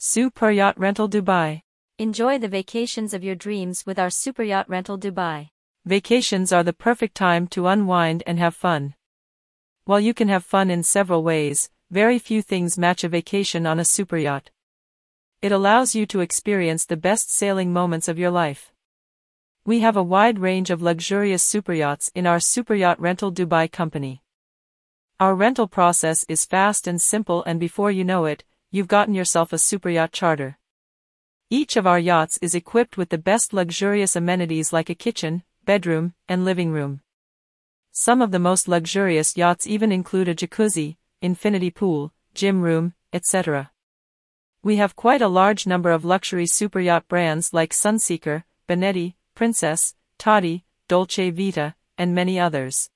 Super Yacht Rental Dubai. Enjoy the vacations of your dreams with our Super Yacht Rental Dubai. Vacations are the perfect time to unwind and have fun. While you can have fun in several ways, very few things match a vacation on a super yacht. It allows you to experience the best sailing moments of your life. We have a wide range of luxurious super yachts in our Super Yacht Rental Dubai company. Our rental process is fast and simple, and before you know it, you've gotten yourself a super yacht charter. Each of our yachts is equipped with the best luxurious amenities like a kitchen, bedroom, and living room. Some of the most luxurious yachts even include a jacuzzi, infinity pool, gym room, etc. We have quite a large number of luxury super yacht brands like Sunseeker, Benetti, Princess, Tati, Dolce Vita, and many others.